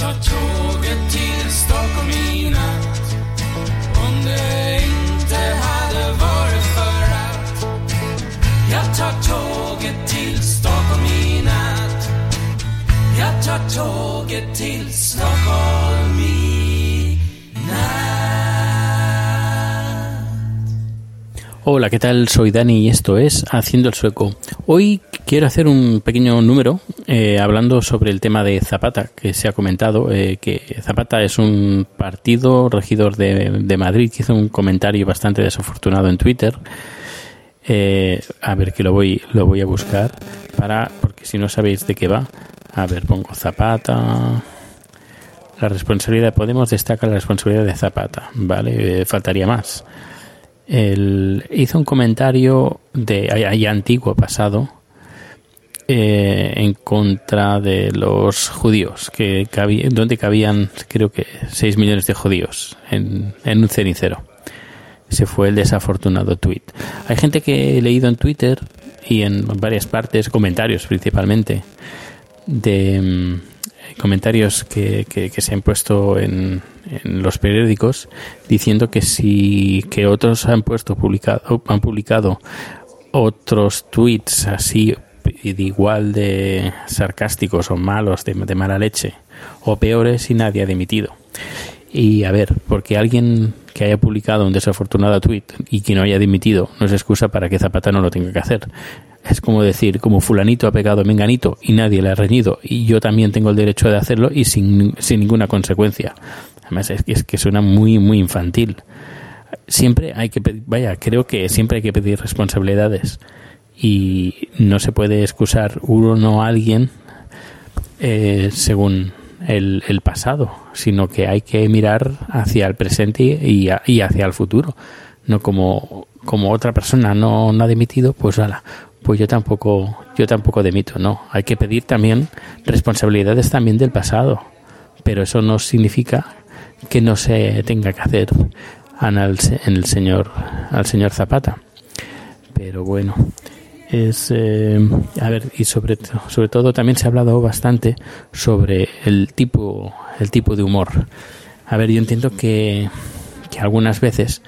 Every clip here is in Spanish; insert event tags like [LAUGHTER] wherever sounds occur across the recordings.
Tar tåget till Stockholm i natt. Om det inte hade varit för att Jag tar tåget till Stockholm i natt. Jag tar tåget till Stockholm. Hola, ¿qué tal? Soy Dani y esto es Haciendo el Sueco. Hoy quiero hacer un pequeño número eh, hablando sobre el tema de Zapata, que se ha comentado, eh, que Zapata es un partido regidor de, de Madrid que hizo un comentario bastante desafortunado en Twitter. Eh, a ver que lo voy, lo voy a buscar para, porque si no sabéis de qué va, a ver, pongo Zapata. La responsabilidad de Podemos destaca la responsabilidad de Zapata, ¿vale? Eh, faltaría más. Él hizo un comentario de ahí antiguo pasado eh, en contra de los judíos, que cabía, donde cabían creo que 6 millones de judíos en, en un cenicero. Ese fue el desafortunado tweet. Hay gente que he leído en Twitter y en varias partes, comentarios principalmente, de mm, comentarios que, que- se han puesto en, en los periódicos diciendo que si que otros han puesto publicado han publicado otros tweets así de igual de sarcásticos o malos de, de mala leche o peores y nadie ha dimitido y a ver, porque alguien que haya publicado un desafortunado tweet y que no haya dimitido no es excusa para que Zapata no lo tenga que hacer. Es como decir, como fulanito ha pegado a menganito y nadie le ha reñido y yo también tengo el derecho de hacerlo y sin, sin ninguna consecuencia. Además es que, es que suena muy, muy infantil. Siempre hay que pedir, vaya, creo que siempre hay que pedir responsabilidades y no se puede excusar uno a alguien eh, según el, el pasado, sino que hay que mirar hacia el presente y hacia el futuro. No como, como otra persona no, no ha dimitido, pues ala, pues yo tampoco, yo tampoco dimito, no. Hay que pedir también responsabilidades también del pasado. Pero eso no significa que no se tenga que hacer en el, en el señor, al señor Zapata. Pero bueno, es eh, a ver y sobre sobre todo también se ha hablado bastante sobre el tipo el tipo de humor a ver yo entiendo que, que algunas veces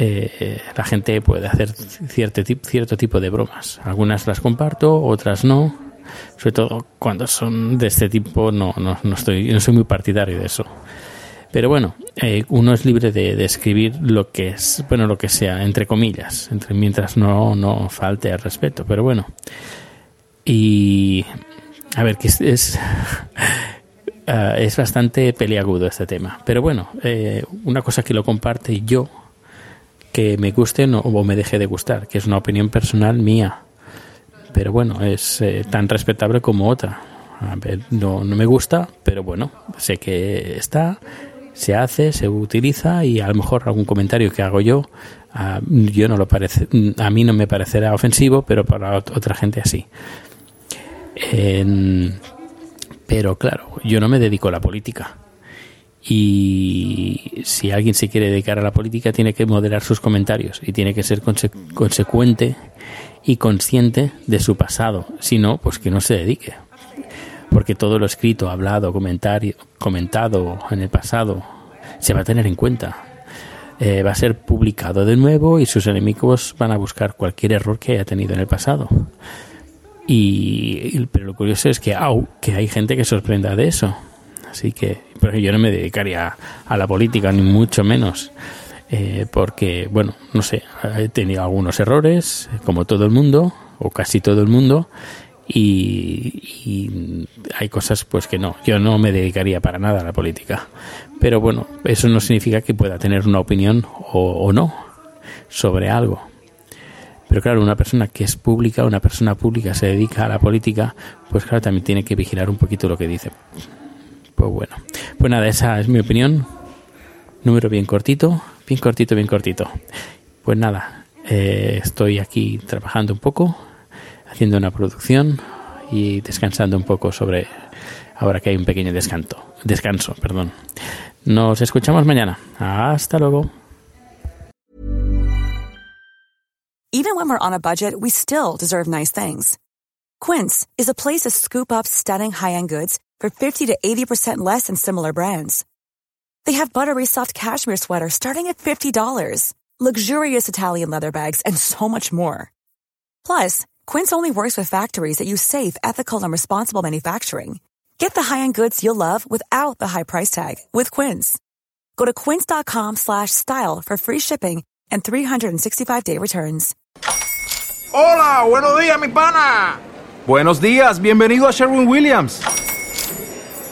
eh, la gente puede hacer cierto cierto tipo de bromas algunas las comparto otras no sobre todo cuando son de este tipo no no, no estoy no soy muy partidario de eso pero bueno, eh, uno es libre de, de escribir lo que es, bueno, lo que sea, entre comillas, entre, mientras no, no falte al respeto. Pero bueno, y a ver, que es, es, [LAUGHS] ah, es bastante peliagudo este tema. Pero bueno, eh, una cosa que lo comparte yo, que me guste no- o me deje de gustar, que es una opinión personal mía. Pero bueno, es eh, tan respetable como otra. A no, no me gusta, pero bueno, sé que está, se hace, se utiliza y a lo mejor algún comentario que hago yo, ah, yo no lo parece, a mí no me parecerá ofensivo, pero para ot- otra gente así. Pero claro, yo no me dedico a la política. Y si alguien se quiere dedicar a la política, tiene que moderar sus comentarios y tiene que ser conse- consecuente y consciente de su pasado. Si no, pues que no se dedique. Porque todo lo escrito, hablado, comentario, comentado en el pasado se va a tener en cuenta. Eh, va a ser publicado de nuevo y sus enemigos van a buscar cualquier error que haya tenido en el pasado. Y- pero lo curioso es que, au, que hay gente que sorprenda de eso. Así que, porque yo no me dedicaría a la política, ni mucho menos. Eh, porque, bueno, no sé, he tenido algunos errores, como todo el mundo, o casi todo el mundo, y, y hay cosas pues que no, yo no me dedicaría para nada a la política. Pero bueno, eso no significa que pueda tener una opinión o no sobre algo. Pero claro, una persona que es pública, una persona pública se dedica a la política, pues claro, también tiene que vigilar un poquito lo que dice. Pues bueno, pues nada, esa es mi opinión. Número bien cortito, bien cortito, bien cortito. Pues nada, eh, estoy aquí trabajando un poco, haciendo una producción y descansando un poco sobre ahora que hay un pequeño descanso. Descanso, perdón. Nos escuchamos mañana. Hasta luego. Even when we're on a budget, we still deserve nice things. Quince is a place to scoop up stunning high-end goods for 50 to 80% less than similar brands. They have buttery soft cashmere sweaters starting at $50, luxurious Italian leather bags, and so much more. Plus, Quince only works with factories that use safe, ethical, and responsible manufacturing. Get the high-end goods you'll love without the high price tag with Quince. Go to quince.com slash style for free shipping and 365-day returns. Hola, buenos días, mi pana. Buenos días, bienvenido a Sherwin Williams.